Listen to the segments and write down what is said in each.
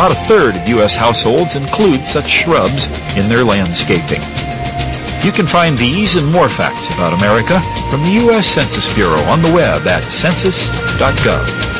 About a third of U.S. households include such shrubs in their landscaping. You can find these and more facts about America from the U.S. Census Bureau on the web at census.gov.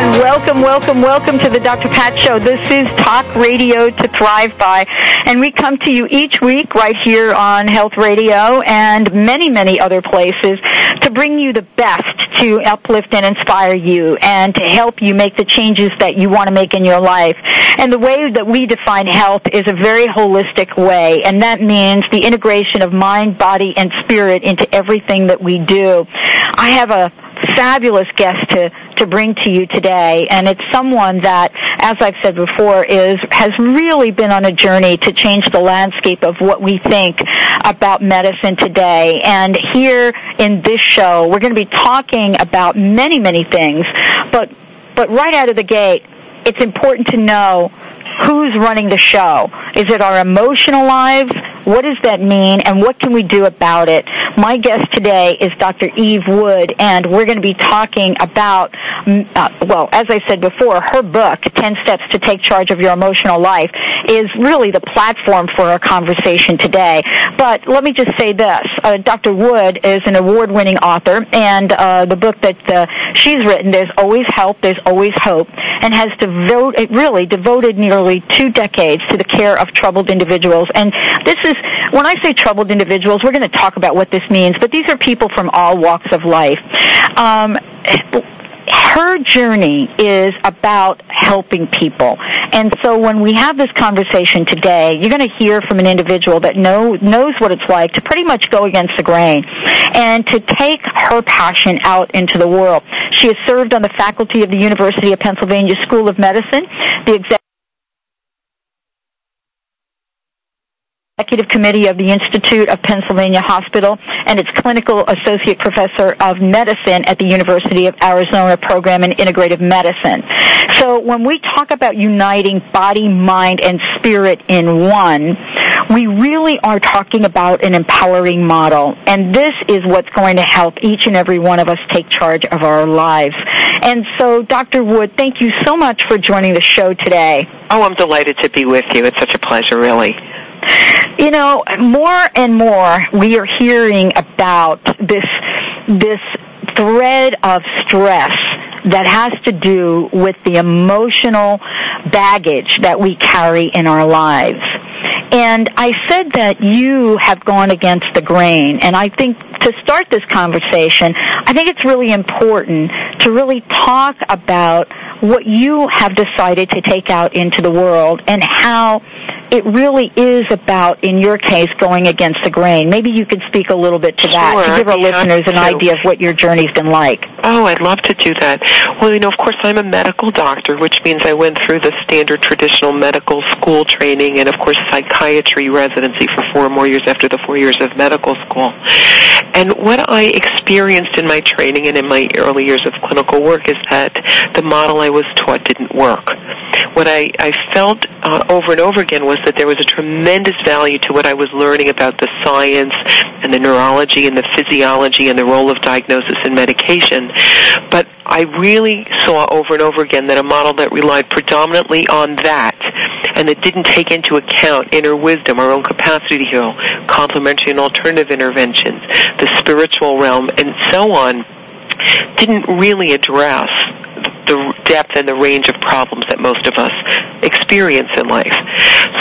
Everyone. Welcome, welcome, welcome to the Dr. Pat Show. This is Talk Radio to Thrive By. And we come to you each week right here on Health Radio and many, many other places to bring you the best to uplift and inspire you and to help you make the changes that you want to make in your life. And the way that we define health is a very holistic way, and that means the integration of mind, body, and spirit into everything that we do. I have a fabulous guest to, to bring to you today, and it's someone that, as I've said before, is has really been on a journey to change the landscape of what we think about medicine today. And here in this show, we're going to be talking about many, many things, but but right out of the gate, it's important to know who's running the show. Is it our emotional lives? What does that mean and what can we do about it? My guest today is Dr. Eve Wood and we're going to be talking about, mm, uh, well, as I said before, her book, 10 Steps to Take Charge of Your Emotional Life, is really the platform for our conversation today. But let me just say this. Uh, Dr. Wood is an award-winning author and uh, the book that uh, she's written, There's Always Help, There's Always Hope, and has devoted, really devoted nearly two decades to the care of troubled individuals. And this is, when I say troubled individuals, we're going to talk about what this means, but these are people from all walks of life. Um, her journey is about helping people. And so when we have this conversation today, you're going to hear from an individual that know, knows what it's like to pretty much go against the grain and to take her passion out into the world. She has served on the faculty of the University of Pennsylvania School of Medicine, the executive Executive Committee of the Institute of Pennsylvania Hospital and its Clinical Associate Professor of Medicine at the University of Arizona Program in Integrative Medicine. So when we talk about uniting body, mind, and spirit in one, we really are talking about an empowering model. And this is what's going to help each and every one of us take charge of our lives. And so, Dr. Wood, thank you so much for joining the show today. Oh, I'm delighted to be with you. It's such a pleasure, really. You know, more and more we are hearing about this this thread of stress that has to do with the emotional baggage that we carry in our lives. And I said that you have gone against the grain, and I think to start this conversation, I think it's really important to really talk about what you have decided to take out into the world and how it really is about, in your case, going against the grain. Maybe you could speak a little bit to that sure, to give our listeners an idea of what your journey's been like. Oh, I'd love to do that. Well, you know, of course, I'm a medical doctor, which means I went through the standard traditional medical school training and, of course, psychiatry residency for four more years after the four years of medical school. And what I experienced in my training and in my early years of clinical work is that the model I was taught didn't work. What I, I felt uh, over and over again was that there was a tremendous value to what I was learning about the science and the neurology and the physiology and the role of diagnosis and medication. But I really saw over and over again that a model that relied predominantly on that and that didn't take into account inner wisdom, our own capacity to heal, complementary and alternative interventions, the spiritual realm, and so on, didn't really address the depth and the range of problems that most of us experience in life.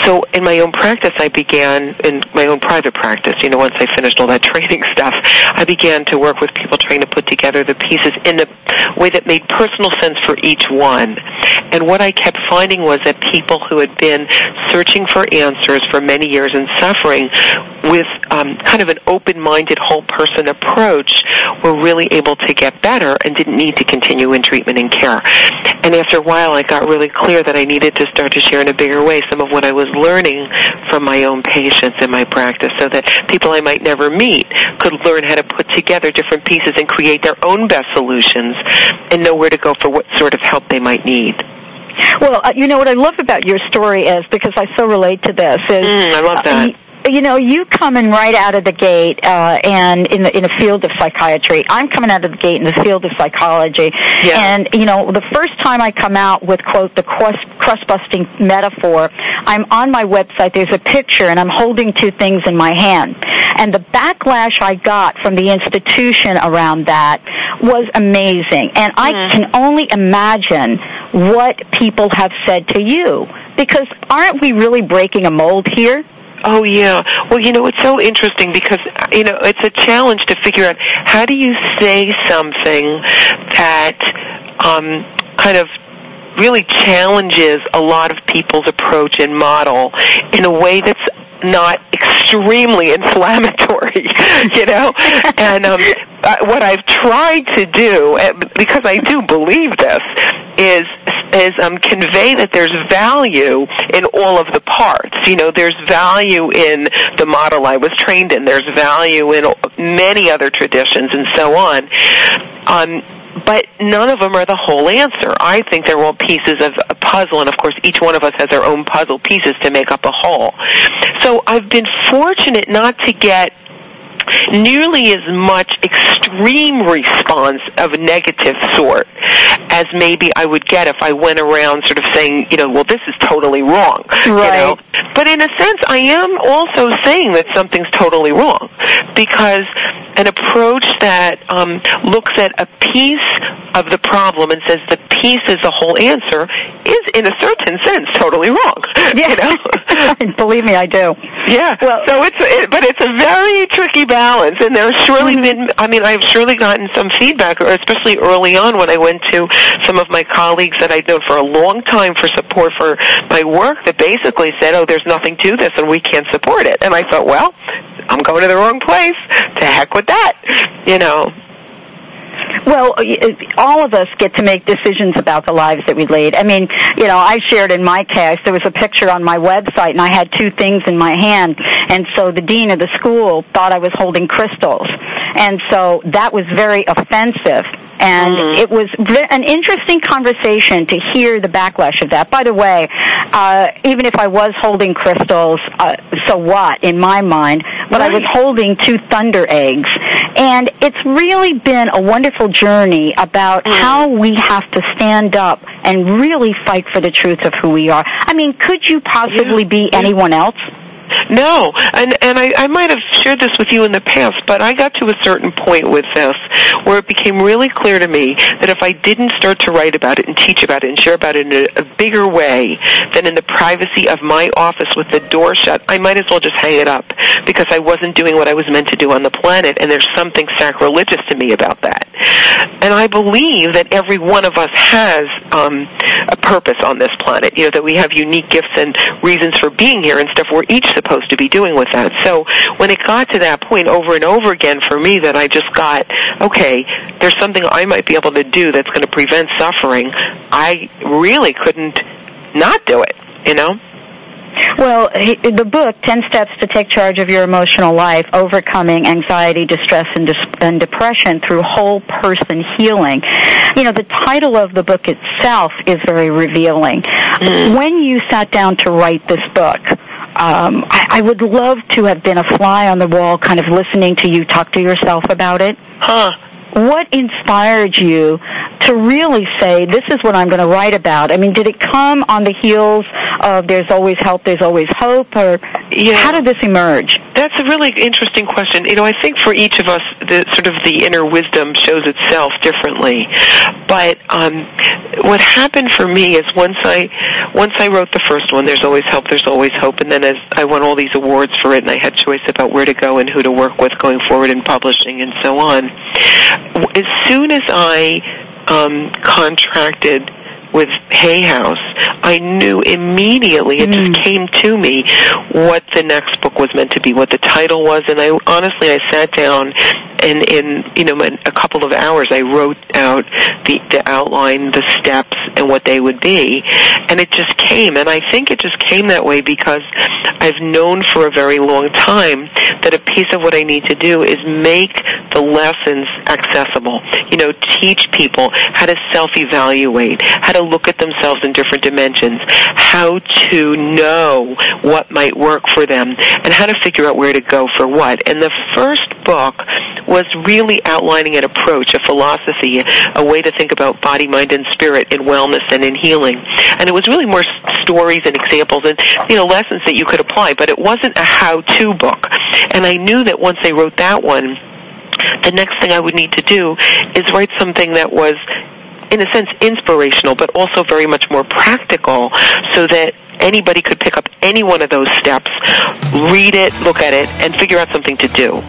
So in my own practice, I began, in my own private practice, you know, once I finished all that training stuff, I began to work with people trying to put together the pieces in a way that made personal sense for each one. And what I kept finding was that people who had been searching for answers for many years and suffering with um, kind of an open-minded whole person approach were really able to get better and didn't need to continue in treatment and care. And after a while, I got really clear that I needed to start to share in a bigger way some of what I was learning from my own patients in my practice so that people I might never meet could learn how to put together different pieces and create their own best solutions and know where to go for what sort of help they might need. Well, uh, you know what I love about your story is because I so relate to this is mm, I love that. Uh, you know, you coming right out of the gate, uh, and in the in the field of psychiatry. I'm coming out of the gate in the field of psychology, yeah. and you know, the first time I come out with quote the crust, crust busting metaphor, I'm on my website. There's a picture, and I'm holding two things in my hand, and the backlash I got from the institution around that was amazing, and I mm. can only imagine what people have said to you because aren't we really breaking a mold here? Oh yeah. Well, you know, it's so interesting because you know it's a challenge to figure out how do you say something that um, kind of really challenges a lot of people's approach and model in a way that's not extremely inflammatory, you know? and um, uh, what I've tried to do, uh, because I do believe this, is is um, convey that there's value in all of the parts. You know, there's value in the model I was trained in. There's value in many other traditions and so on. Um, but none of them are the whole answer. I think they're all pieces of a puzzle, and of course each one of us has our own puzzle pieces to make up a whole. So I've been fortunate not to get nearly as much extreme response of a negative sort as maybe I would get if I went around sort of saying, you know, well, this is totally wrong. Right. You know? But in a sense, I am also saying that something's totally wrong because an approach that um, looks at a piece of the problem and says the piece is the whole answer is, in a certain sense, totally wrong. Yeah. You know? Believe me, I do. Yeah. Well, so it's, it, but it's a very tricky balance, and there's surely mm-hmm. been. I mean, I've surely gotten some feedback, or especially early on when I went to some of my colleagues that I'd known for a long time for support for my work that basically said, "Oh, there's nothing to this, and we can't support it." And I thought, well, I'm going to the wrong place. To heck with that, you know. Well, all of us get to make decisions about the lives that we lead. I mean, you know, I shared in my case, there was a picture on my website and I had two things in my hand. And so the dean of the school thought I was holding crystals. And so that was very offensive and mm-hmm. it was an interesting conversation to hear the backlash of that. By the way, uh, even if I was holding crystals, uh, so what in my mind? But right. I was holding two thunder eggs, and it's really been a wonderful journey about mm-hmm. how we have to stand up and really fight for the truth of who we are. I mean, could you possibly yeah. be anyone else? No, and and I, I might have shared this with you in the past, but I got to a certain point with this where it became really clear to me that if I didn't start to write about it and teach about it and share about it in a, a bigger way than in the privacy of my office with the door shut, I might as well just hang it up because I wasn't doing what I was meant to do on the planet, and there's something sacrilegious to me about that. And I believe that every one of us has um, a purpose on this planet. You know that we have unique gifts and reasons for being here and stuff. We're each supposed to be doing with that. So when it got to that point over and over again for me that I just got, okay, there's something I might be able to do that's going to prevent suffering, I really couldn't not do it, you know? Well, the book, 10 Steps to Take Charge of Your Emotional Life, Overcoming Anxiety, Distress, and, Dis- and Depression Through Whole Person Healing. You know, the title of the book itself is very revealing. Mm. When you sat down to write this book, um, I, I would love to have been a fly on the wall, kind of listening to you talk to yourself about it. Huh what inspired you to really say, this is what I'm going to write about? I mean, did it come on the heels of there's always help, there's always hope, or yeah. how did this emerge? That's a really interesting question. You know, I think for each of us, the sort of the inner wisdom shows itself differently. But um, what happened for me is once I once I wrote the first one, there's always help, there's always hope, and then as I won all these awards for it, and I had choice about where to go and who to work with going forward in publishing and so on as soon as I um, contracted with Hay House, I knew immediately, it mm. just came to me what the next book was meant to be, what the title was, and I honestly I sat down and in you know a couple of hours I wrote out the the outline, the steps, and what they would be, and it just came. And I think it just came that way because I've known for a very long time that a piece of what I need to do is make the lessons accessible. You know, teach people how to self-evaluate, how to look at themselves in different dimensions, how to know what might work for them, and how to figure out where to go for what. And the first book was really outlining an approach, a philosophy, a way to think about body, mind, and spirit in wellness and in healing. And it was really more stories and examples and, you know, lessons that you could apply, but it wasn't a how-to book. And I knew that once I wrote that one, the next thing I would need to do is write something that was in a sense inspirational but also very much more practical so that anybody could pick up any one of those steps, read it, look at it, and figure out something to do.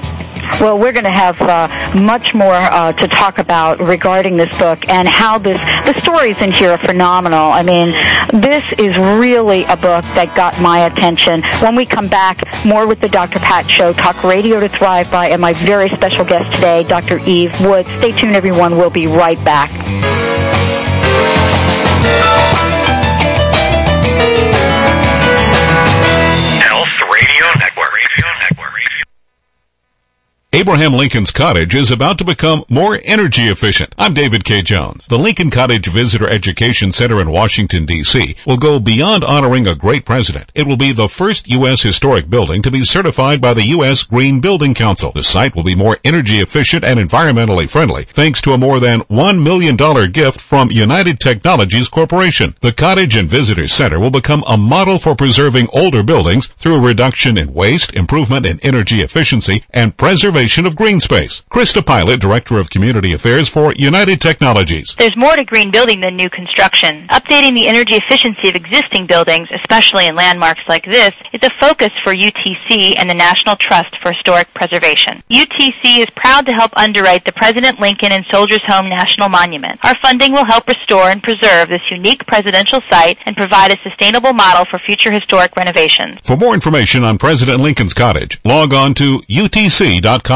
Well, we're going to have uh, much more uh, to talk about regarding this book and how this the stories in here are phenomenal. I mean, this is really a book that got my attention. When we come back, more with the Dr. Pat Show, Talk Radio to Thrive By, and my very special guest today, Dr. Eve Wood. Stay tuned, everyone. We'll be right back. Abraham Lincoln's Cottage is about to become more energy efficient. I'm David K. Jones. The Lincoln Cottage Visitor Education Center in Washington, D.C. will go beyond honoring a great president. It will be the first U.S. historic building to be certified by the U.S. Green Building Council. The site will be more energy efficient and environmentally friendly thanks to a more than $1 million gift from United Technologies Corporation. The Cottage and Visitor Center will become a model for preserving older buildings through reduction in waste, improvement in energy efficiency, and preservation of green space. Krista Pilot, Director of Community Affairs for United Technologies. There's more to green building than new construction. Updating the energy efficiency of existing buildings, especially in landmarks like this, is a focus for UTC and the National Trust for Historic Preservation. UTC is proud to help underwrite the President Lincoln and Soldiers Home National Monument. Our funding will help restore and preserve this unique presidential site and provide a sustainable model for future historic renovations. For more information on President Lincoln's Cottage, log on to utc.com.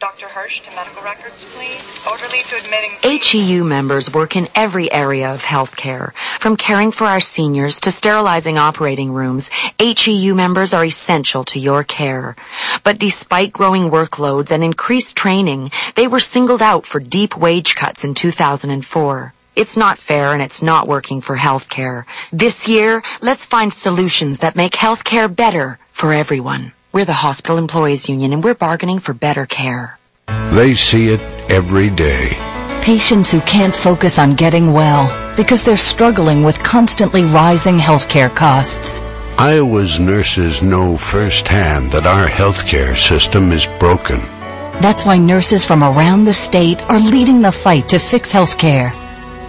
Dr. Hirsch to medical records, please. Orderly to admitting. HEU members work in every area of healthcare. From caring for our seniors to sterilizing operating rooms, HEU members are essential to your care. But despite growing workloads and increased training, they were singled out for deep wage cuts in 2004. It's not fair and it's not working for healthcare. This year, let's find solutions that make healthcare better for everyone. We're the Hospital Employees Union and we're bargaining for better care. They see it every day. Patients who can't focus on getting well because they're struggling with constantly rising healthcare costs. Iowa's nurses know firsthand that our healthcare system is broken. That's why nurses from around the state are leading the fight to fix healthcare.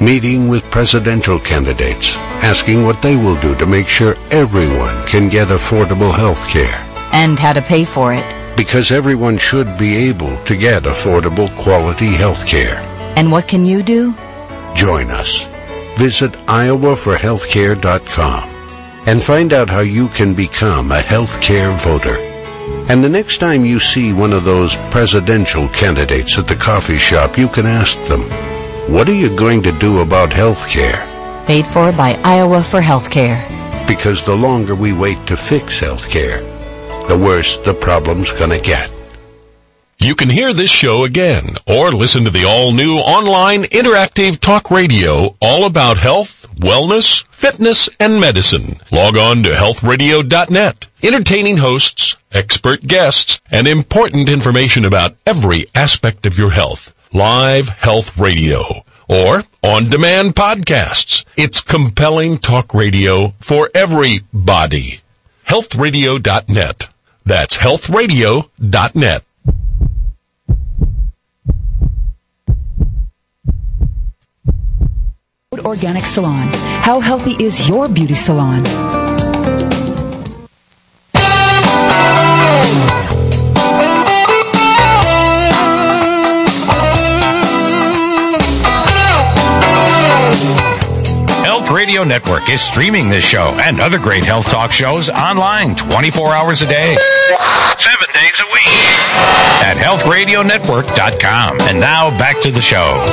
Meeting with presidential candidates, asking what they will do to make sure everyone can get affordable health care and how to pay for it. Because everyone should be able to get affordable quality health care. And what can you do? Join us. Visit iowaforhealthcare.com and find out how you can become a healthcare voter. And the next time you see one of those presidential candidates at the coffee shop, you can ask them, what are you going to do about health care? Paid for by Iowa for Healthcare. Because the longer we wait to fix health care, the worse the problem's gonna get. You can hear this show again or listen to the all new online interactive talk radio all about health, wellness, fitness, and medicine. Log on to healthradio.net. Entertaining hosts, expert guests, and important information about every aspect of your health. Live Health Radio or on-demand podcasts. It's compelling talk radio for everybody. healthradio.net. That's healthradio.net. Organic Salon. How healthy is your beauty salon? Network is streaming this show and other great health talk shows online 24 hours a day. Seven days a week. At healthradionetwork.com. And now back to the show.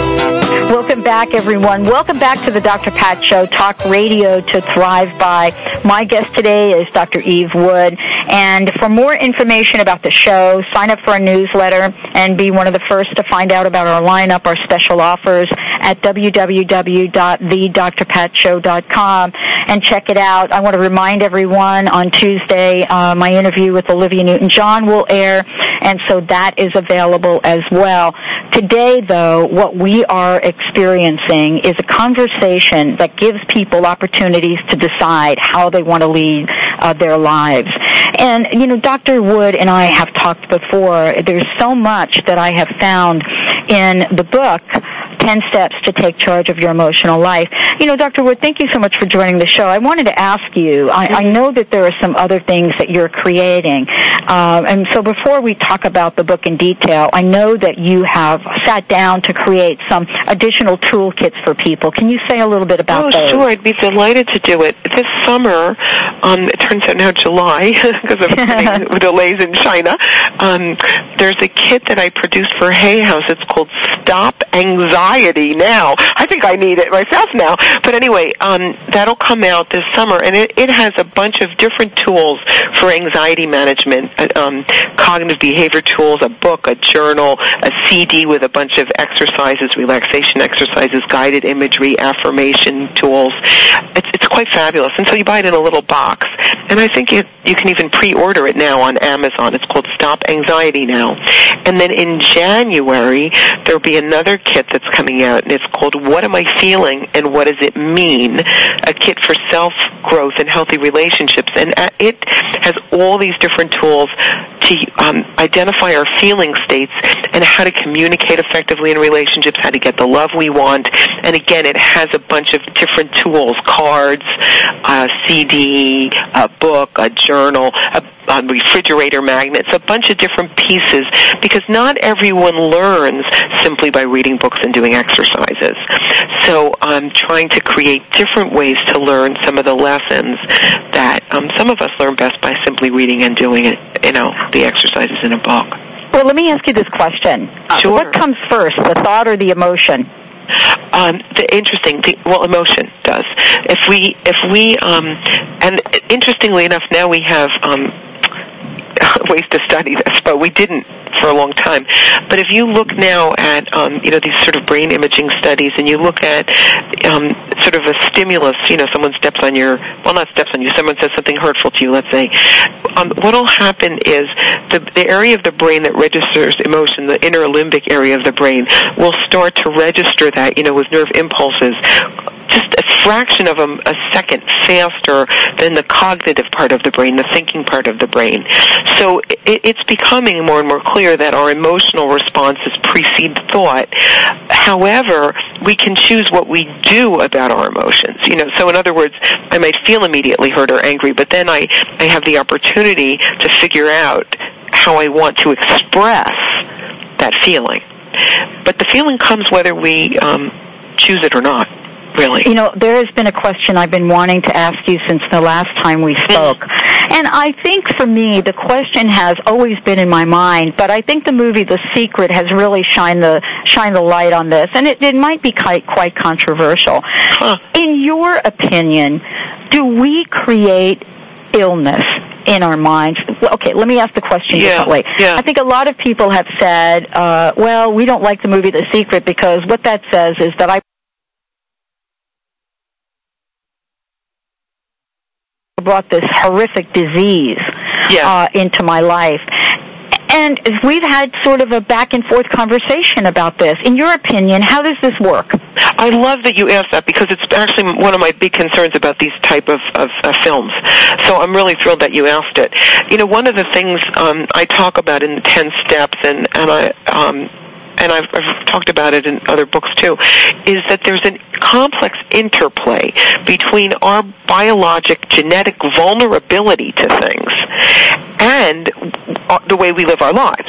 Welcome back, everyone. Welcome back to the Dr. Pat Show, talk radio to thrive by. My guest today is Dr. Eve Wood. And for more information about the show, sign up for our newsletter and be one of the first to find out about our lineup, our special offers at www.thedrpatshow.com and check it out. I want to remind everyone on Tuesday, uh, my interview with Olivia Newton-John will air, and so that is available as well. Today, though, what we are experiencing is a conversation that gives people opportunities to decide how they want to lead uh, their lives. And, you know, Dr. Wood and I have talked before. There's so much that I have found in the book, 10 Steps to Take Charge of Your Emotional Life. You know, Dr. Wood, thank you so much for joining the show. I wanted to ask you, I, I know that there are some other things that you're creating. Uh, and so before we talk about the book in detail, I know that you have sat down to create some additional toolkits for people. Can you say a little bit about oh, those? sure. I'd be delighted to do it. This summer, um, out now July, because of many delays in China, um, there's a kit that I produced for Hay House. It's called Stop Anxiety Now. I think I need it myself now. But anyway, um, that'll come out this summer, and it, it has a bunch of different tools for anxiety management, uh, um, cognitive behavior tools, a book, a journal, a CD with a bunch of exercises, relaxation exercises, guided imagery, affirmation tools. It's, it's quite fabulous. And so you buy it in a little box. And I think you can even pre-order it now on Amazon. It's called Stop Anxiety Now. And then in January, there'll be another kit that's coming out, and it's called What Am I Feeling and What Does It Mean? A kit for self-growth and healthy relationships. And uh, it has all these different tools to um, identify our feeling states and how to communicate effectively in relationships, how to get the love we want. And again, it has a bunch of different tools, cards, a CD, a book, a journal, a on refrigerator magnets, a bunch of different pieces, because not everyone learns simply by reading books and doing exercises. So I'm trying to create different ways to learn some of the lessons that um, some of us learn best by simply reading and doing it, you know, the exercises in a book. Well, let me ask you this question. Uh, Sure. what comes first, the thought or the emotion? Um, the interesting, the, well, emotion does. If we, if we, um, and interestingly enough, now we have um, ways to study this, but we didn't for a long time. But if you look now at, um, you know, these sort of brain imaging studies, and you look at um, sort of a stimulus, you know, someone steps on your, well, not steps on you, someone says something hurtful to you, let's say. Um, what'll happen is the the area of the brain that registers emotion, the inner limbic area of the brain, will start to register that, you know, with nerve impulses just a fraction of a, a second faster than the cognitive part of the brain, the thinking part of the brain. So it, it's becoming more and more clear that our emotional responses precede thought. However, we can choose what we do about our emotions. You know, so in other words, I might feel immediately hurt or angry, but then I, I have the opportunity to figure out how I want to express that feeling. But the feeling comes whether we um, choose it or not. Really? You know, there has been a question I've been wanting to ask you since the last time we spoke. And I think for me, the question has always been in my mind, but I think the movie The Secret has really shined the, shined the light on this. And it, it might be quite, quite controversial. In your opinion, do we create illness in our minds. Okay, let me ask the question Yeah, differently. yeah. I think a lot of people have said, uh, well, we don't like the movie The Secret because what that says is that I brought this horrific disease uh, into my life. And we've had sort of a back and forth conversation about this. In your opinion, how does this work? I love that you asked that because it's actually one of my big concerns about these type of, of, of films. So I'm really thrilled that you asked it. You know, one of the things um, I talk about in the Ten Steps, and and I um, and I've, I've talked about it in other books too, is that there's a complex interplay between our biologic genetic vulnerability to things and uh, the way we live our lives.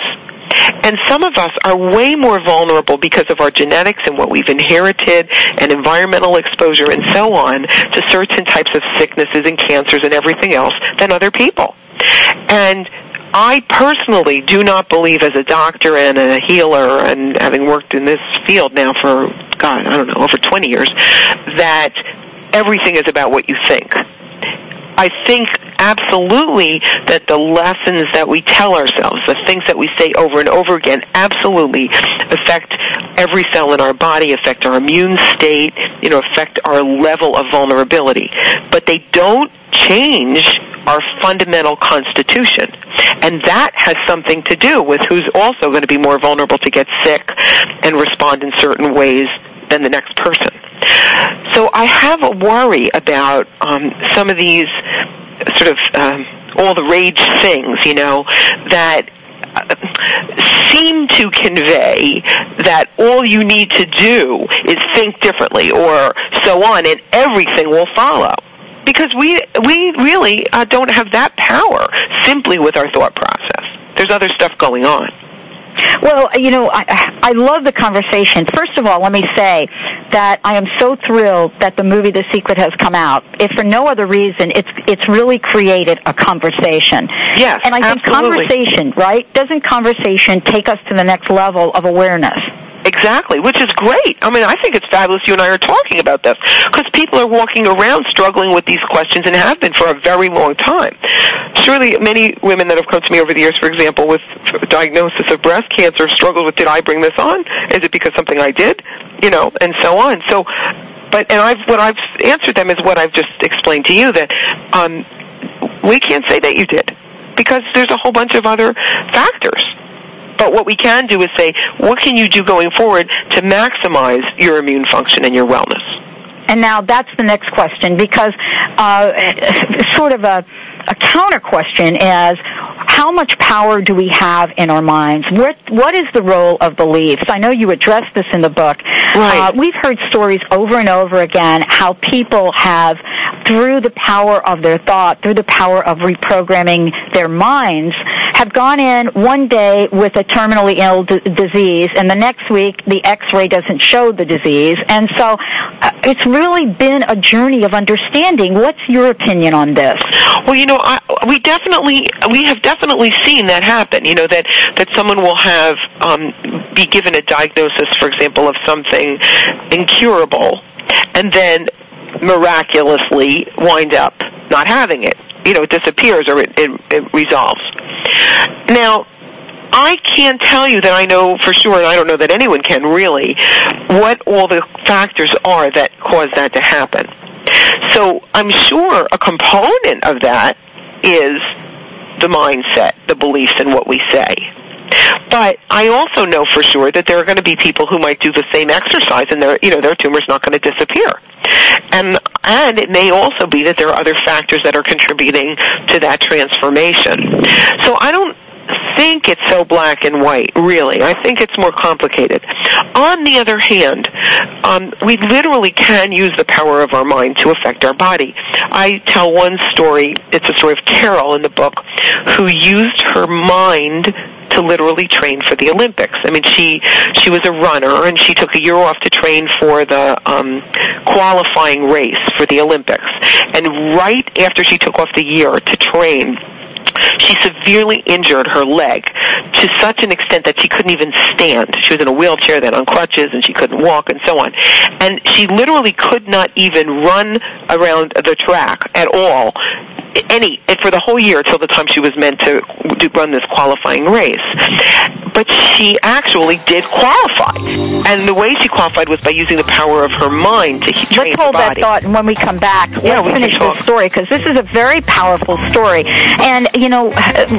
And some of us are way more vulnerable because of our genetics and what we've inherited and environmental exposure and so on to certain types of sicknesses and cancers and everything else than other people. And I personally do not believe as a doctor and a healer and having worked in this field now for, God, I don't know, over 20 years, that everything is about what you think. I think absolutely that the lessons that we tell ourselves, the things that we say over and over again, absolutely affect every cell in our body, affect our immune state, you know, affect our level of vulnerability. But they don't change our fundamental constitution. And that has something to do with who's also going to be more vulnerable to get sick and respond in certain ways than the next person. So I have a worry about um, some of these sort of um, all the rage things, you know, that uh, seem to convey that all you need to do is think differently or so on and everything will follow because we we really uh, don't have that power simply with our thought process. There's other stuff going on. Well, you know, I, I love the conversation. First of all, let me say that I am so thrilled that the movie The Secret has come out. If for no other reason, it's it's really created a conversation. Yes, and I think absolutely. conversation, right? Doesn't conversation take us to the next level of awareness? Exactly, which is great. I mean, I think it's fabulous you and I are talking about this because people are walking around struggling with these questions and have been for a very long time. Surely many women that have come to me over the years, for example, with diagnosis of breast cancer struggled with, did I bring this on? Is it because something I did? You know, and so on. So, but, and I've, what I've answered them is what I've just explained to you that, um, we can't say that you did because there's a whole bunch of other factors. But what we can do is say, what can you do going forward to maximize your immune function and your wellness? And now that's the next question because uh, sort of a, a counter question is how much power do we have in our minds? What, what is the role of beliefs? I know you address this in the book. Right. Uh, we've heard stories over and over again how people have, through the power of their thought, through the power of reprogramming their minds, have gone in one day with a terminally ill d- disease, and the next week the X-ray doesn't show the disease, and so uh, it's really been a journey of understanding. What's your opinion on this? Well, you know, I, we definitely we have definitely seen that happen. You know that that someone will have um, be given a diagnosis, for example, of something incurable, and then miraculously wind up not having it. You know, it disappears or it, it, it resolves. Now, I can't tell you that I know for sure, and I don't know that anyone can really, what all the factors are that cause that to happen. So I'm sure a component of that is the mindset, the beliefs, and what we say. But I also know for sure that there are going to be people who might do the same exercise and their, you know, their tumor's not going to disappear. And, and it may also be that there are other factors that are contributing to that transformation. So I don't think it's so black and white, really. I think it's more complicated. On the other hand, um, we literally can use the power of our mind to affect our body. I tell one story, it's a story of Carol in the book, who used her mind to literally train for the Olympics. I mean, she she was a runner and she took a year off to train for the um, qualifying race for the Olympics. And right after she took off the year to train, she severely injured her leg to such an extent that she couldn't even stand. She was in a wheelchair then on crutches and she couldn't walk and so on. And she literally could not even run around the track at all any for the whole year till the time she was meant to do, run this qualifying race. But she actually did qualify, and the way she qualified was by using the power of her mind to train Let's hold that thought, and when we come back, Yeah, let's finish this story because this is a very powerful story. And you know,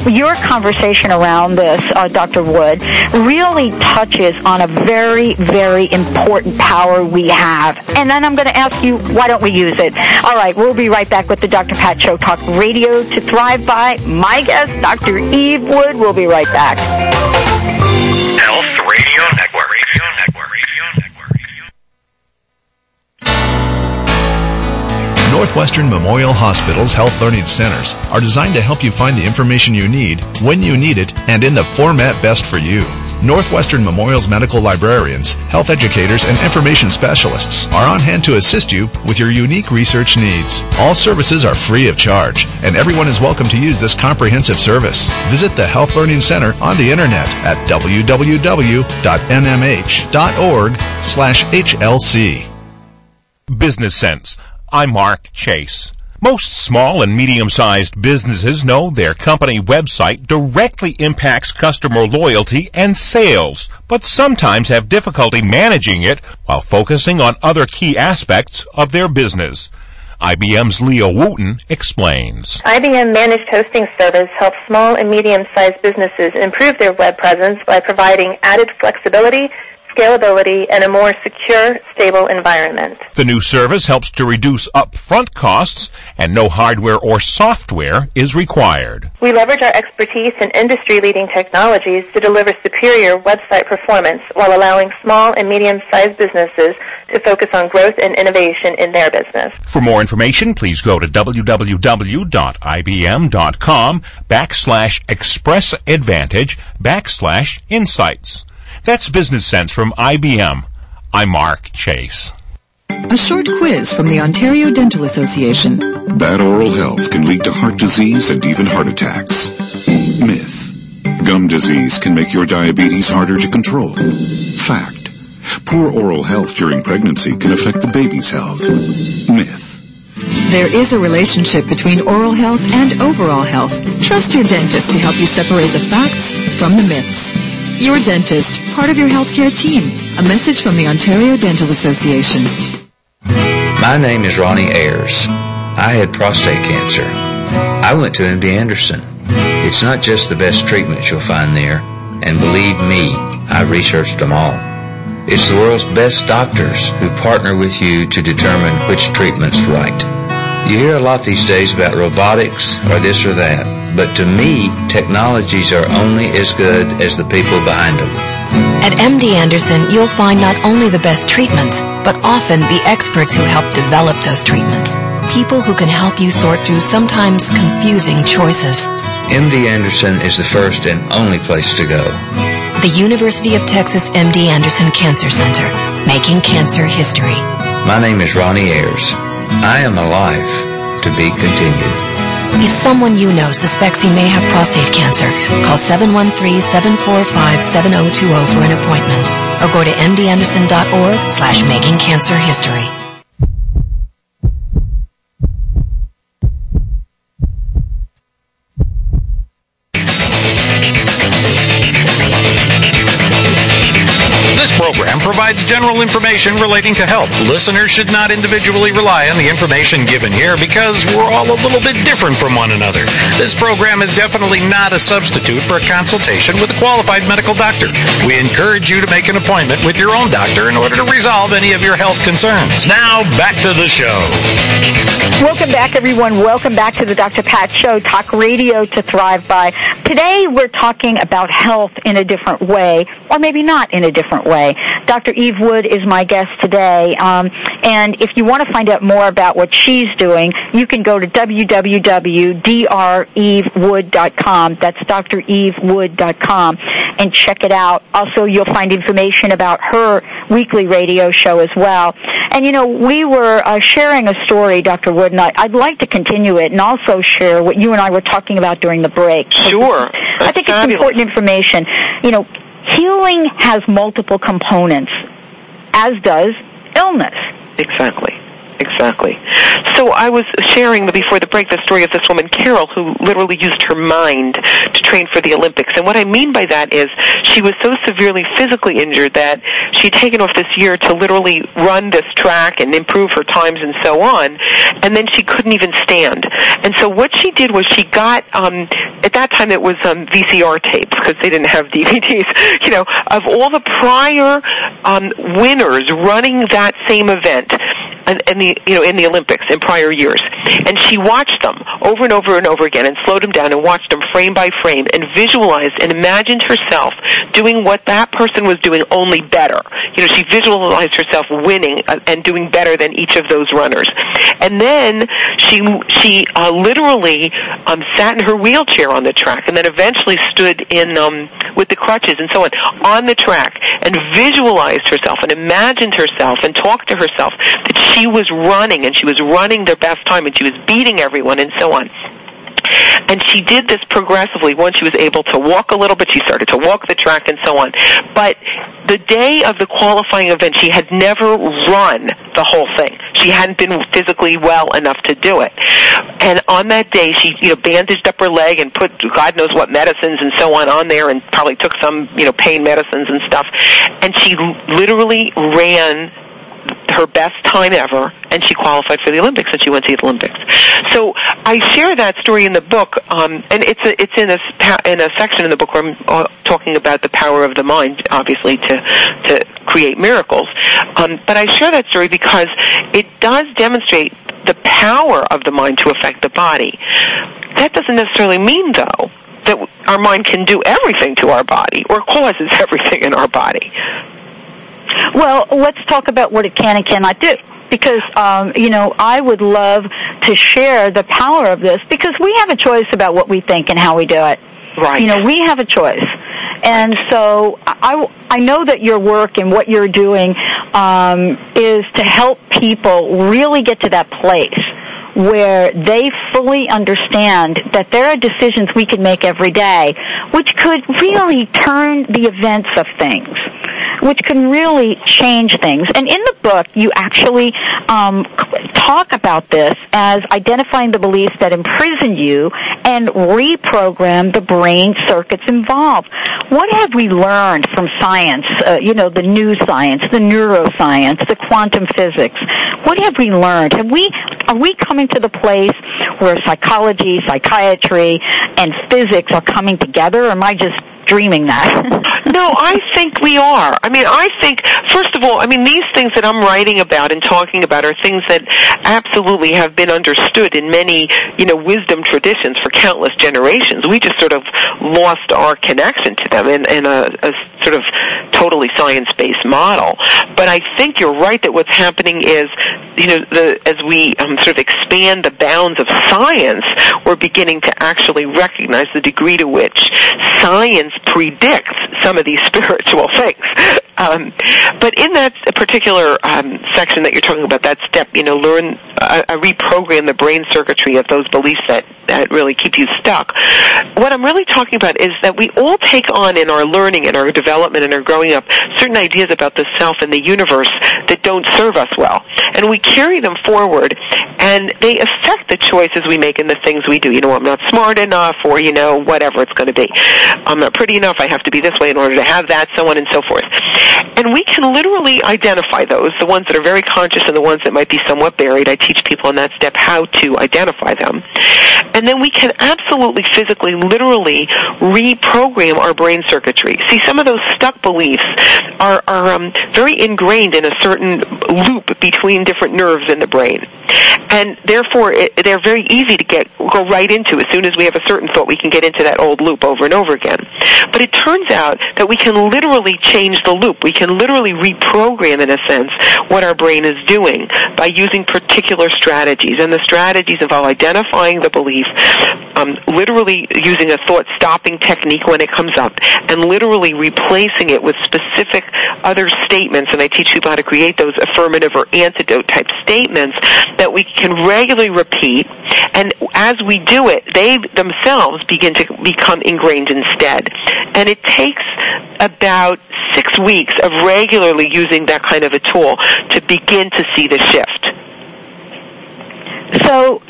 your conversation around this, uh, Dr. Wood, really touches on a very, very important power we have. And then I'm going to ask you, why don't we use it? All right, we'll be right back with the Dr. Pat Show Talk Radio to Thrive By. My guest, Dr. Eve Wood. We'll be right back. Health. Radio Northwestern Memorial Hospital's Health Learning Centers are designed to help you find the information you need, when you need it, and in the format best for you. Northwestern Memorial's medical librarians, health educators, and information specialists are on hand to assist you with your unique research needs. All services are free of charge, and everyone is welcome to use this comprehensive service. Visit the Health Learning Center on the internet at www.nmh.org slash HLC. Business Sense. I'm Mark Chase. Most small and medium-sized businesses know their company website directly impacts customer loyalty and sales, but sometimes have difficulty managing it while focusing on other key aspects of their business. IBM's Leah Wooten explains. IBM Managed Hosting Service helps small and medium-sized businesses improve their web presence by providing added flexibility, scalability, and a more secure, stable environment. The new service helps to reduce upfront costs and no hardware or software is required. We leverage our expertise in industry-leading technologies to deliver superior website performance while allowing small and medium-sized businesses to focus on growth and innovation in their business. For more information, please go to www.ibm.com backslash express advantage backslash insights. That's Business Sense from IBM. I'm Mark Chase. A short quiz from the Ontario Dental Association. Bad oral health can lead to heart disease and even heart attacks. Myth. Gum disease can make your diabetes harder to control. Fact. Poor oral health during pregnancy can affect the baby's health. Myth. There is a relationship between oral health and overall health. Trust your dentist to help you separate the facts from the myths. Your dentist, part of your healthcare team. A message from the Ontario Dental Association. My name is Ronnie Ayers. I had prostate cancer. I went to MD Anderson. It's not just the best treatments you'll find there, and believe me, I researched them all. It's the world's best doctors who partner with you to determine which treatment's right. You hear a lot these days about robotics or this or that, but to me, technologies are only as good as the people behind them. At MD Anderson, you'll find not only the best treatments, but often the experts who help develop those treatments. People who can help you sort through sometimes confusing choices. MD Anderson is the first and only place to go. The University of Texas MD Anderson Cancer Center, making cancer history. My name is Ronnie Ayers. I am alive to be continued. If someone you know suspects he may have prostate cancer, call 713-745-7020 for an appointment or go to mdanderson.org slash making cancer history. General information relating to health. Listeners should not individually rely on the information given here because we're all a little bit different from one another. This program is definitely not a substitute for a consultation with a qualified medical doctor. We encourage you to make an appointment with your own doctor in order to resolve any of your health concerns. Now, back to the show. Welcome back, everyone. Welcome back to the Dr. Pat Show, talk radio to thrive by. Today, we're talking about health in a different way, or maybe not in a different way. Dr. Eve Wood is my guest today, um, and if you want to find out more about what she's doing, you can go to www.drevewood.com. That's drevewood.com, and check it out. Also, you'll find information about her weekly radio show as well. And you know, we were uh, sharing a story, Dr. Wood, and I, I'd like to continue it and also share what you and I were talking about during the break. Sure. I think it's important information. You know, healing has multiple components, as does illness. Exactly. Exactly. So I was sharing before the break the story of this woman, Carol, who literally used her mind to train for the Olympics. And what I mean by that is she was so severely physically injured that she'd taken off this year to literally run this track and improve her times and so on. And then she couldn't even stand. And so what she did was she got, um, at that time it was um, VCR tapes because they didn't have DVDs, you know, of all the prior um, winners running that same event in, in the you know in the Olympics in prior years, and she watched them over and over and over again, and slowed them down and watched them frame by frame, and visualized and imagined herself doing what that person was doing, only better. You know, she visualized herself winning and doing better than each of those runners, and then she she uh, literally um, sat in her wheelchair on the track, and then eventually stood in um, with the crutches and so on on the track, and visualized herself and imagined herself and talked to herself that she was running and she was running their best time and she was beating everyone and so on. And she did this progressively. Once she was able to walk a little bit, she started to walk the track and so on. But the day of the qualifying event, she had never run the whole thing. She hadn't been physically well enough to do it. And on that day, she, you know, bandaged up her leg and put God knows what medicines and so on on there and probably took some, you know, pain medicines and stuff. And she literally ran her best time ever, and she qualified for the Olympics, and she went to the Olympics. So I share that story in the book, um, and it's a, it's in a in a section in the book where I'm uh, talking about the power of the mind, obviously to to create miracles. Um, but I share that story because it does demonstrate the power of the mind to affect the body. That doesn't necessarily mean, though, that our mind can do everything to our body or causes everything in our body. Well, let's talk about what it can and cannot do. Because, um, you know, I would love to share the power of this because we have a choice about what we think and how we do it. Right. You know, we have a choice. And so I, I know that your work and what you're doing um, is to help people really get to that place where they fully understand that there are decisions we can make every day which could really turn the events of things, which can really change things. And in the book, you actually um, talk about this as identifying the beliefs that imprison you and reprogram the brain circuits involved. What have we learned from science, uh, you know, the new science, the neuroscience, the quantum physics? What have we learned? Have we, are we coming to the place where psychology, psychiatry, and physics are coming together? Or am I just dreaming that. no, I think we are. I mean, I think, first of all, I mean, these things that I'm writing about and talking about are things that absolutely have been understood in many, you know, wisdom traditions for countless generations. We just sort of lost our connection to them in, in a, a sort of totally science-based model. But I think you're right that what's happening is, you know, the, as we um, sort of expand the bounds of science, we're beginning to actually recognize the degree to which science predicts some of these spiritual things. Um, but in that particular um, section that you're talking about, that step, you know, learn, uh, reprogram the brain circuitry of those beliefs that, that really keep you stuck. What I'm really talking about is that we all take on in our learning and our development and our growing up certain ideas about the self and the universe that don't serve us well. And we carry them forward and they affect the choices we make and the things we do. You know, I'm not smart enough or, you know, whatever it's going to be. I'm not pretty enough. I have to be this way in order to have that, so on and so forth. And we can literally identify those, the ones that are very conscious and the ones that might be somewhat buried. I teach people in that step how to identify them. And then we can absolutely physically, literally reprogram our brain circuitry. See, some of those stuck beliefs are, are um, very ingrained in a certain loop between different nerves in the brain. And therefore, it, they're very easy to get go right into. As soon as we have a certain thought, we can get into that old loop over and over again. But it turns out that we can literally change the loop. We can literally reprogram, in a sense, what our brain is doing by using particular strategies. And the strategies involve identifying the belief, um, literally using a thought stopping technique when it comes up, and literally replacing it with specific other statements. And I teach people how to create those affirmative or antidote type statements that we can regularly repeat. And as we do it, they themselves begin to become ingrained instead. And it takes about six weeks of regularly using that kind of a tool to begin to see the shift. So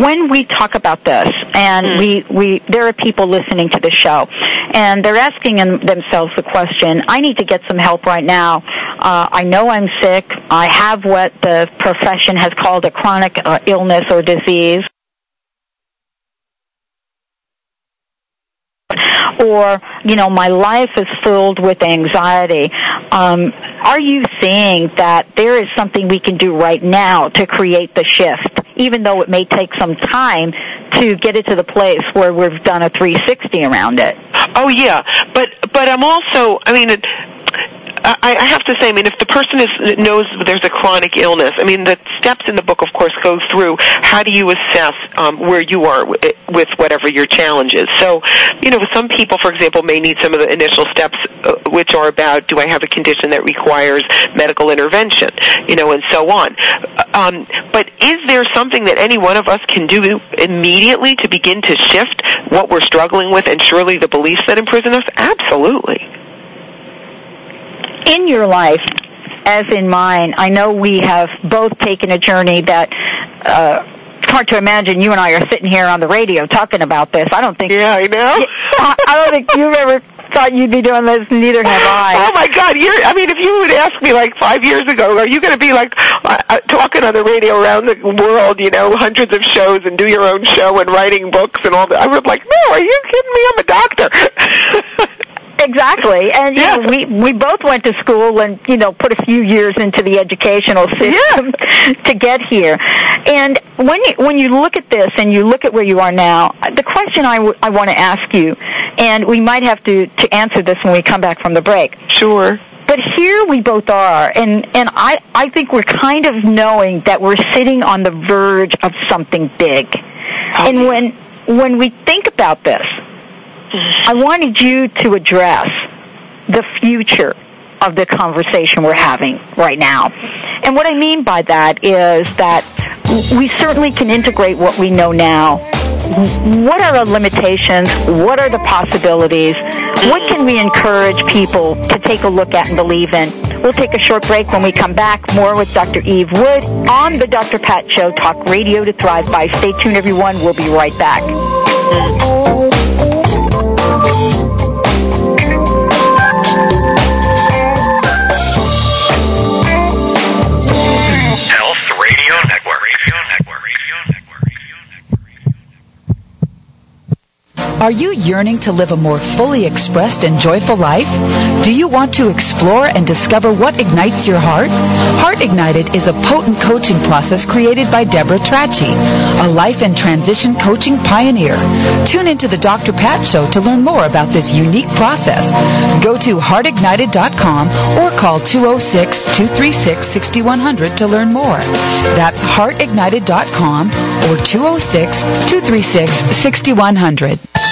when we talk about this, and mm. we, we, there are people listening to the show, and they're asking themselves the question, I need to get some help right now. Uh, I know I'm sick. I have what the profession has called a chronic uh, illness or disease. or you know my life is filled with anxiety um, are you seeing that there is something we can do right now to create the shift, even though it may take some time to get it to the place where we've done a 360 around it. Oh yeah, but but I'm also. I mean. It, I, I have to say, I mean, if the person is, knows there's a chronic illness, I mean, the steps in the book, of course, go through how do you assess um, where you are with, whatever your challenge is. So, you know, some people, for example, may need some of the initial steps, uh, which are about do I have a condition that requires medical intervention, you know, and so on. Um, but is there something that any one of us can do immediately to begin to shift what we're struggling with and surely the beliefs that imprison us? Absolutely in your life, as in mine, I know we have both taken a journey that, uh, it's hard to imagine you and I are sitting here on the radio talking about this. I don't think. Yeah, I know. I don't think you've ever thought you'd be doing this. Neither have I. Oh my God! You're. I mean, if you would ask me like five years ago, are you going to be like uh, uh, talking on the radio around the world? You know, hundreds of shows and do your own show and writing books and all that. I would like, no. Are you kidding me? I'm a doctor. Exactly, and you yeah. know, we we both went to school and you know put a few years into the educational system yeah. to get here. And when you when you look at this and you look at where you are now, the question I, w- I want to ask you, and we might have to to answer this when we come back from the break. Sure. But here we both are, and and I I think we're kind of knowing that we're sitting on the verge of something big, and when when we think about this I wanted you to address the future of the conversation we're having right now. And what I mean by that is that we certainly can integrate what we know now. What are our limitations? What are the possibilities? What can we encourage people to take a look at and believe in? We'll take a short break when we come back. More with Dr. Eve Wood on the Dr. Pat Show, Talk Radio to Thrive By. Stay tuned, everyone. We'll be right back. Are you yearning to live a more fully expressed and joyful life? Do you want to explore and discover what ignites your heart? Heart Ignited is a potent coaching process created by Deborah Trachy, a life and transition coaching pioneer. Tune into the Dr. Pat Show to learn more about this unique process. Go to heartignited.com or call 206-236-6100 to learn more. That's heartignited.com or 206-236-6100.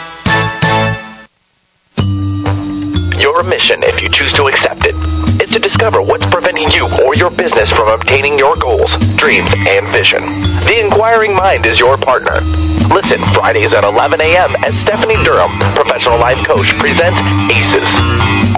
Your mission, if you choose to accept it. it, is to discover what's preventing you or your business from obtaining your goals, dreams, and vision. The Inquiring Mind is your partner. Listen Fridays at 11 a.m. as Stephanie Durham, professional life coach, presents ACES.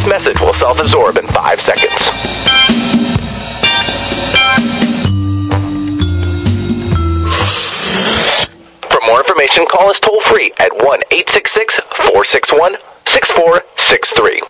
This message will self-absorb in five seconds. For more information, call us toll free at 1 866 461 6463.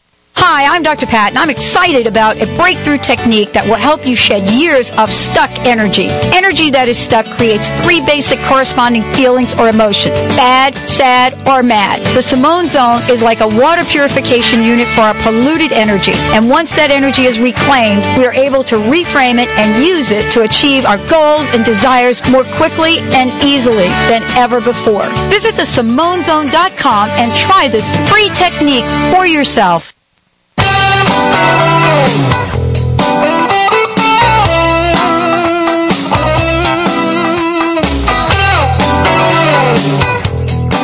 Hi, I'm Dr. Pat, and I'm excited about a breakthrough technique that will help you shed years of stuck energy. Energy that is stuck creates three basic corresponding feelings or emotions bad, sad, or mad. The Simone Zone is like a water purification unit for our polluted energy. And once that energy is reclaimed, we are able to reframe it and use it to achieve our goals and desires more quickly and easily than ever before. Visit theSimoneZone.com and try this free technique for yourself.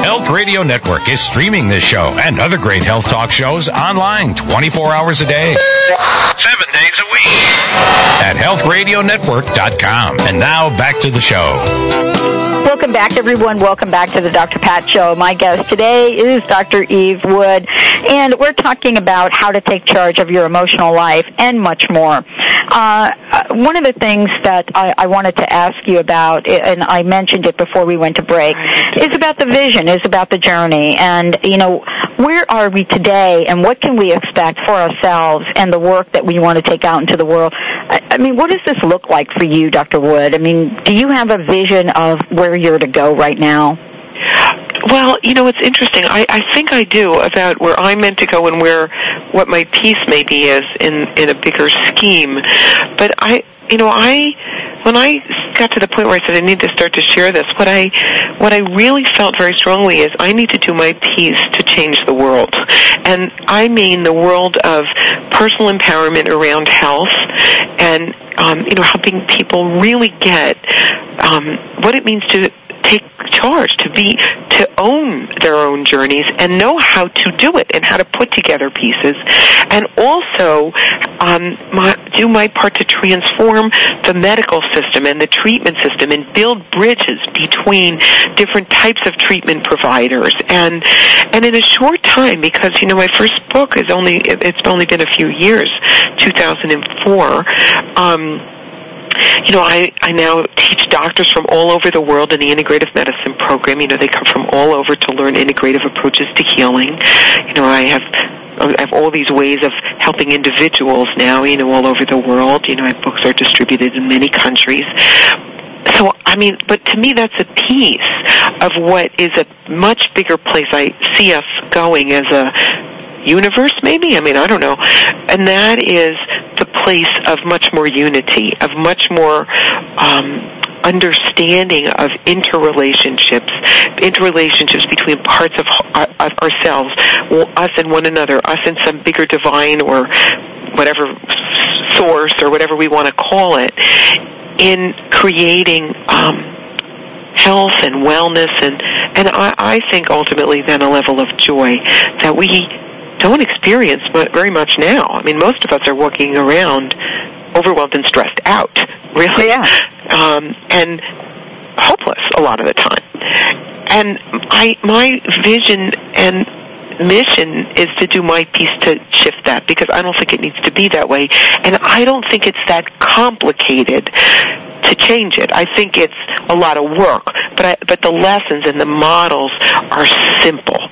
Health Radio Network is streaming this show and other great health talk shows online 24 hours a day. Seven days a week. At healthradionetwork.com. And now back to the show. Welcome back, everyone. Welcome back to the Dr. Pat Show. My guest today is Dr. Eve Wood, and we're talking about how to take charge of your emotional life and much more. Uh, one of the things that I, I, wanted to ask you about, and I mentioned it before we went to break, is about the vision, is about the journey, and you know, where are we today, and what can we expect for ourselves and the work that we want to take out into the world? I, mean, what does this look like for you, Dr. Wood? I mean, do you have a vision of where you're to go right now? Well, you know, it's interesting. I, I think I do about where I'm meant to go and where what my piece maybe is in in a bigger scheme. But I, you know, I when I got to the point where I said I need to start to share this, what I what I really felt very strongly is I need to do my piece to change the world, and I mean the world of personal empowerment around health and um, you know helping people really get um, what it means to take charge, to be, to own their own journeys and know how to do it and how to put together pieces, and also um, my, do my part to transform the medical system and the treatment system and build bridges between different types of treatment providers. And and in a short time, because you know my first book is only it's only been a few years, 2004. Um, you know, I, I now teach doctors from all over the world in the integrative medicine program. You know, they come from all over to learn integrative approaches to healing. You know, I have I have all these ways of helping individuals now, you know, all over the world. You know, my books are distributed in many countries. So, I mean, but to me that's a piece of what is a much bigger place I see us going as a universe, maybe? I mean, I don't know. And that is the place of much more unity, of much more, um, understanding of interrelationships, interrelationships between parts of, of ourselves, us and one another, us and some bigger divine or whatever source or whatever we want to call it, in creating um, health and wellness and and I, I think ultimately then a level of joy that we don't experience very much now. I mean, most of us are walking around overwhelmed and stressed out, really, yeah. um, and hopeless a lot of the time. And I, my vision and mission is to do my piece to shift that because I don't think it needs to be that way, and I don't think it's that complicated to change it. I think it's a lot of work, but I, but the lessons and the models are simple.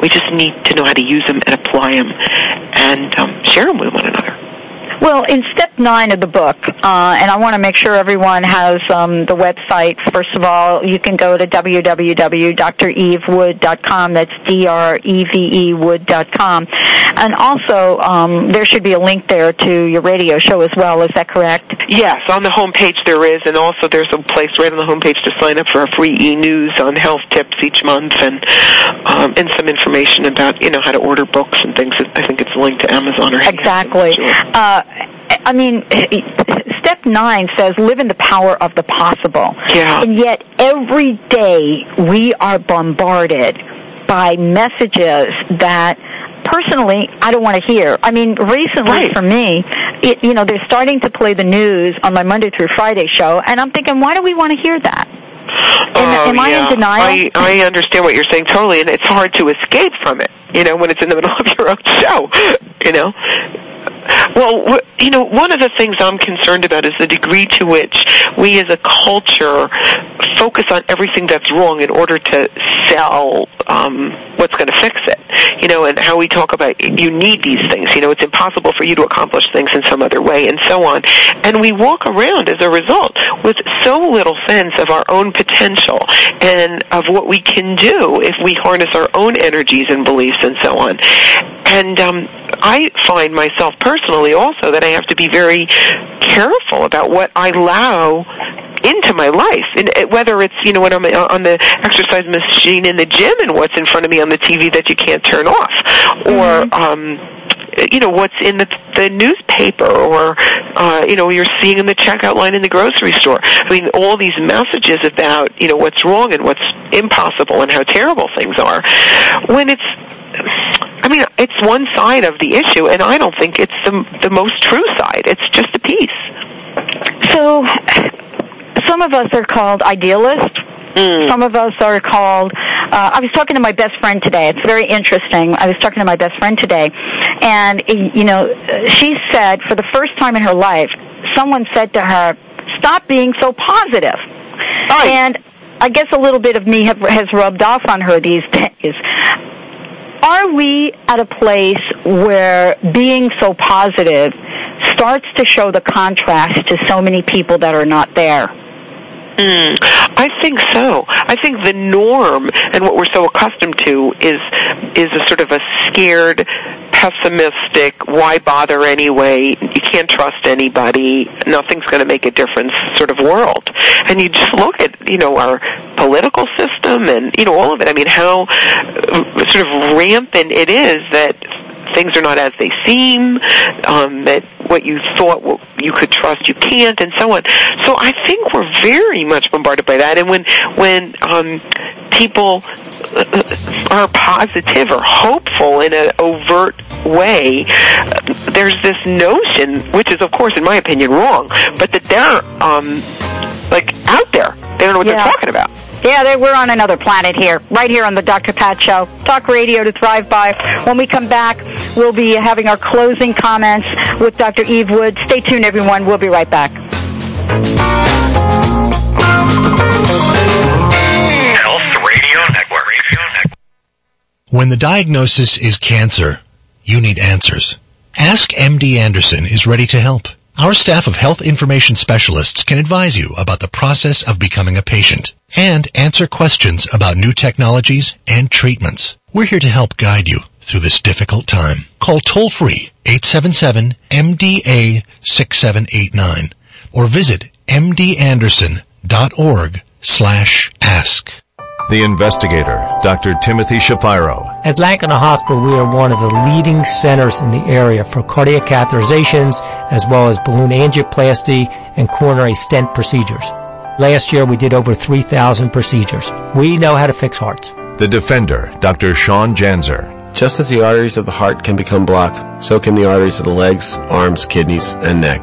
We just need to know how to use them and apply them and um, share them with one another. Well, in step nine of the book, uh, and I want to make sure everyone has um, the website. First of all, you can go to www.drevewood.com. That's D-R-E-V-E wood.com. And also, um, there should be a link there to your radio show as well. Is that correct? Yes, on the homepage there is, and also there's a place right on the homepage to sign up for a free e-news on health tips each month, and um, and some information about you know how to order books and things. I think it's linked to Amazon or exactly. Sure. Uh, I mean, step nine says live in the power of the possible. Yeah. And yet every day we are bombarded by messages that personally I don't want to hear. I mean, recently right. for me, it, you know, they're starting to play the news on my Monday through Friday show, and I'm thinking, why do we want to hear that? oh, am I yeah. in denial? I, I understand what you're saying totally, and it's hard to escape from it. You know, when it's in the middle of your own show. You know. Well, you know, one of the things I'm concerned about is the degree to which we as a culture focus on everything that's wrong in order to sell um, what's going to fix it. you know, and how we talk about you need these things. You know, it's impossible for you to accomplish things in some other way, and so on. And we walk around as a result with so little sense of our own potential and of what we can do if we harness our own energies and beliefs and so on. And um, I find myself personally also that I have to be very careful about what I allow into my life, and uh, whether it's you know when I'm uh, on the exercise machine in the gym and what's in front of me on the TV that you can't turn off, or Mm-hmm. um, you know what's in the the newspaper or uh you know you're seeing in the checkout line in the grocery store. I mean all these messages about you know what's wrong and what's impossible and how terrible things are. When it's I mean, it's one side of the issue, and I don't think it's the the most true side. It's just a piece. So, some of us are called idealists. Some of us are called. Uh, I was talking to my best friend today. It's very interesting. I was talking to my best friend today, and you know, she said for the first time in her life, someone said to her, "Stop being so positive." And I guess a little bit of me have, has rubbed off on her these days. Are we at a place where being so positive starts to show the contrast to so many people that are not there? Mm, I think so. I think the norm and what we're so accustomed to is is a sort of a scared, pessimistic, why bother anyway? You can't trust anybody. Nothing's going to make a difference sort of world. And you just look at, you know, our political system and, you know, all of it. I mean, how uh, sort of rampant it is that things are not as they seem, um, that what you thought you could trust you can't, and so on. So I think we're very much bombarded by that. And when when um, people uh, are positive or hopeful in an overt way, there's this notion, which is of course in my opinion wrong, but that they're um, like out there. They don't know what Yeah. they're talking about. Yeah, they, we're on another planet here, right here on the Dr. Pat Show. Talk radio to thrive by. When we come back, we'll be having our closing comments with Dr. Eve Wood. Stay tuned, everyone. We'll be right back. Health Radio Network. Radio Network. When the diagnosis is cancer, you need answers. Ask MD Anderson is ready to help. Our staff of health information specialists can advise you about the process of becoming a patient and answer questions about new technologies and treatments. We're here to help guide you through this difficult time. Call toll free 877 MDA 6789 or visit mdanderson.org slash ask. The investigator, Dr. Timothy Shapiro. At Lankenau Hospital, we are one of the leading centers in the area for cardiac catheterizations as well as balloon angioplasty and coronary stent procedures. Last year, we did over 3,000 procedures. We know how to fix hearts. The defender, Dr. Sean Janzer. Just as the arteries of the heart can become blocked, so can the arteries of the legs, arms, kidneys, and neck.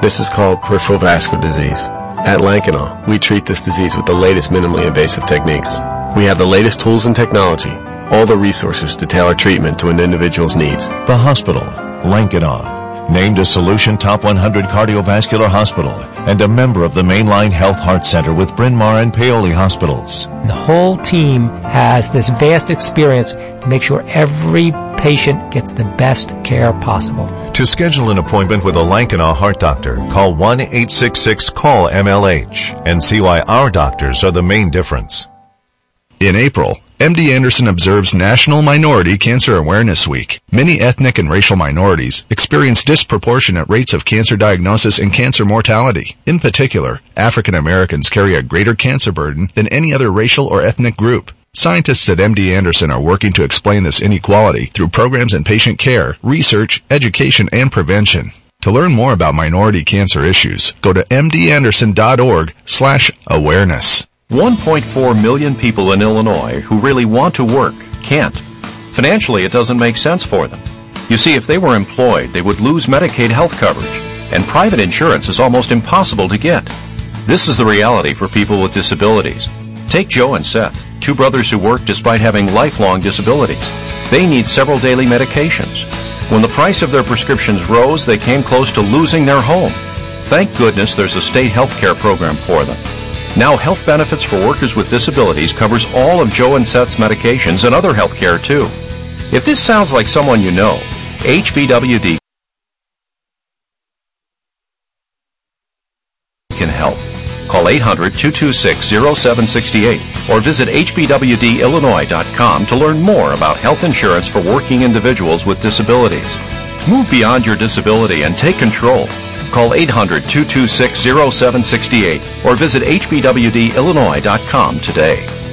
This is called peripheral vascular disease. At Lankenau, we treat this disease with the latest minimally invasive techniques. We have the latest tools and technology, all the resources to tailor treatment to an individual's needs. The hospital, Lankenau. Named a Solucient Top 100 Cardiovascular Hospital and a member of the Main Line Health Heart Center with Bryn Mawr and Paoli Hospitals. The whole team has this vast experience to make sure every patient gets the best care possible. To schedule an appointment with a Lankenau heart doctor, call 1-866-CALL-MLH and see why our doctors are the main difference. In April, MD Anderson observes National Minority Cancer Awareness Week. Many ethnic and racial minorities experience disproportionate rates of cancer diagnosis and cancer mortality. In particular, African Americans carry a greater cancer burden than any other racial or ethnic group. Scientists at MD Anderson are working to explain this inequality through programs in patient care, research, education, and prevention. To learn more about minority cancer issues, go to mdanderson.org slash awareness. 1.4 million people in Illinois who really want to work can't. Financially, it doesn't make sense for them. You see, if they were employed, they would lose Medicaid health coverage, and private insurance is almost impossible to get. This is the reality for people with disabilities. Take Joe and Seth, two brothers who work despite having lifelong disabilities. They need several daily medications. When the price of their prescriptions rose, they came close to losing their home. Thank goodness there's a state health care program for them. Now, health benefits for workers with disabilities covers all of Joe and Seth's medications and other health care too. If this sounds like someone you know, HBWD 800-226-0768 or visit hbwdillinois.com to learn more about health insurance for working individuals with disabilities. Move beyond your disability and take control. Call 800-226-0768 or visit hbwdillinois.com today.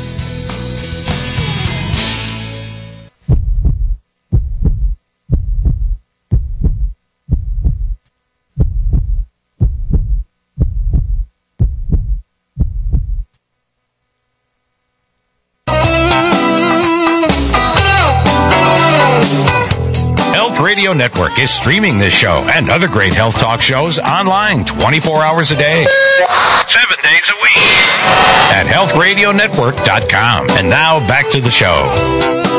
Radio Network is streaming this show and other great health talk shows online 24 hours a day. Seven days a week. At healthradionetwork.com. And now back to the show.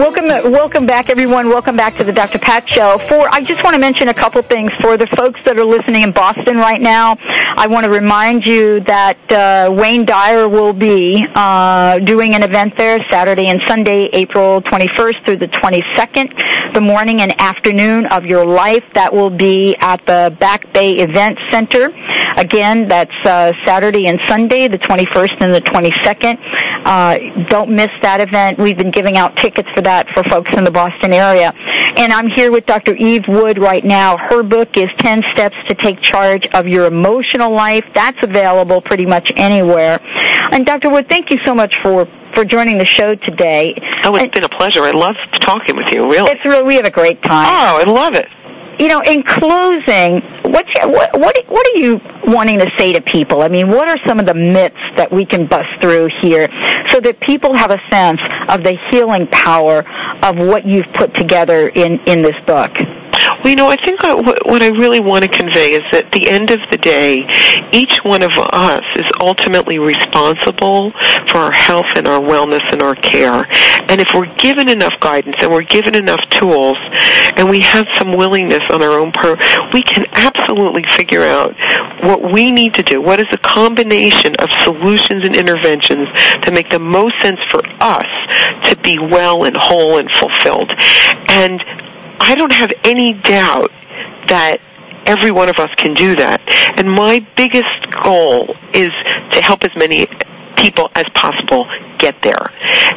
Welcome, welcome back, everyone. Welcome back to the Dr. Pat Show. For I just want to mention a couple things for the folks that are listening in Boston right now. I want to remind you that uh, Wayne Dyer will be uh, doing an event there Saturday and Sunday, April 21st through the 22nd, the morning and afternoon of your life. That will be at the Back Bay Event Center. Again, that's uh, Saturday and Sunday, the 21st and the 22nd. Uh, don't miss that event. We've been giving out tickets for that for folks in the Boston area. And I'm here with Dr. Eve Wood right now. Her book is 10 Steps to Take Charge of Your Emotional Life. That's available pretty much anywhere. And Dr. Wood, thank you so much for for joining the show today. Oh, it's been a pleasure. I love talking with you, really. It's really, we have a great time. Oh, I love it. You know, in closing, what's your, what, what what are you wanting to say to people? I mean, what are some of the myths that we can bust through here so that people have a sense of the healing power of what you've put together in in this book? Well, you know, I think what, I really want to convey is that at the end of the day, each one of us is ultimately responsible for our health and our wellness and our care. And if we're given enough guidance and we're given enough tools and we have some willingness on our own part, we can absolutely figure out what we need to do. What is the combination of solutions and interventions to make the most sense for us to be well and whole and fulfilled? And I don't have any doubt that every one of us can do that. And my biggest goal is to help as many people as possible get there.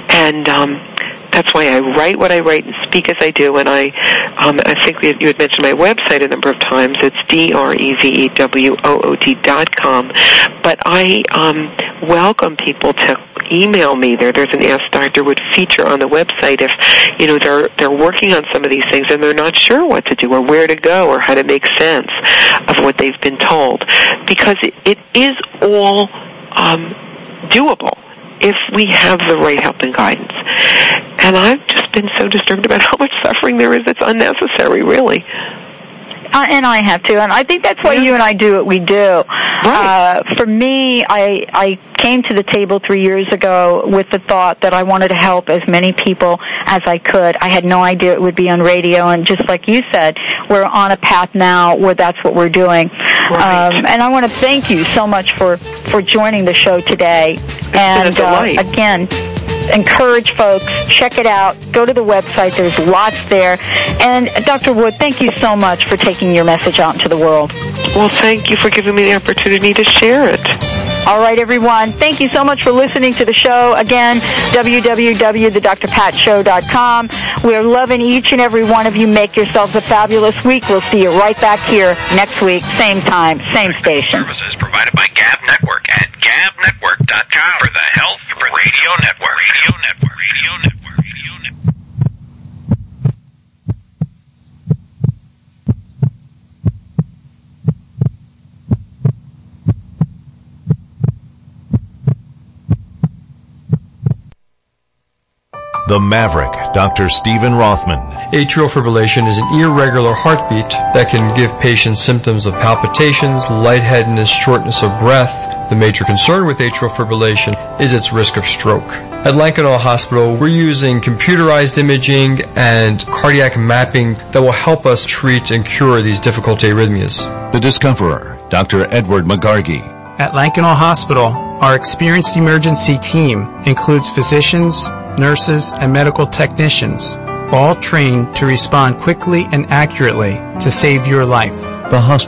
And um, that's why I write what I write and speak as I do. And I, um, I think you had mentioned my website a number of times. It's d r e v e w o o d dot com. But I um, welcome people to email me there. There's an Ask Dr. Wood feature on the website if you know they're they're working on some of these things and they're not sure what to do or where to go or how to make sense of what they've been told because it, it is all um, doable if we have the right help and guidance. And I've just been so disturbed about how much suffering there is that's unnecessary, really. And I have to, and I think that's why you and I do what we do. Uh, for me, I I came to the table three years ago with the thought that I wanted to help as many people as I could. I had no idea it would be on radio, and just like you said, we're on a path now where that's what we're doing. Um, and I want to thank you so much for for joining the show today. and been a. Uh, again, encourage folks, check it out, go to the website, there's lots there. And Dr. Wood, thank you so much for taking your message out into the world. Well, thank you for giving me the opportunity to share it. All right, everyone. Thank you so much for listening to the show. Again, www.thedrpatshow.com. We're loving each and every one of you. Make yourselves a fabulous week. We'll see you right back here next week, same time, same station. Services provided by Gab Network at gabnetwork.com for the Health Radio Network. Radio Network. Radio Network. Radio Network. The Maverick, Dr. Stephen Rothman. Atrial fibrillation is an irregular heartbeat that can give patients symptoms of palpitations, lightheadedness, shortness of breath. The major concern with atrial fibrillation is its risk of stroke. At Lankenau Hospital, we're using computerized imaging and cardiac mapping that will help us treat and cure these difficult arrhythmias. The Discoverer, Dr. Edward McGargy. At Lankenau Hospital, our experienced emergency team includes physicians, nurses, and medical technicians. all trained to respond quickly and accurately to save your life. The hospital